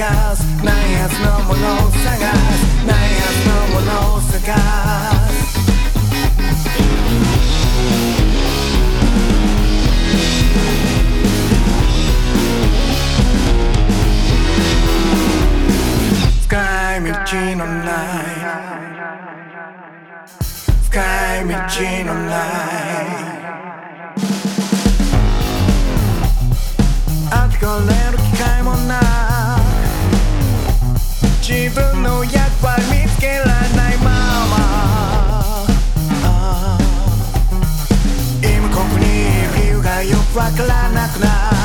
ないはずのものを探す。ないはずのものを探す。深い道のない深い道のない Niepełną jak palmitkę lana i mama Im kopni biłgają płaklanak na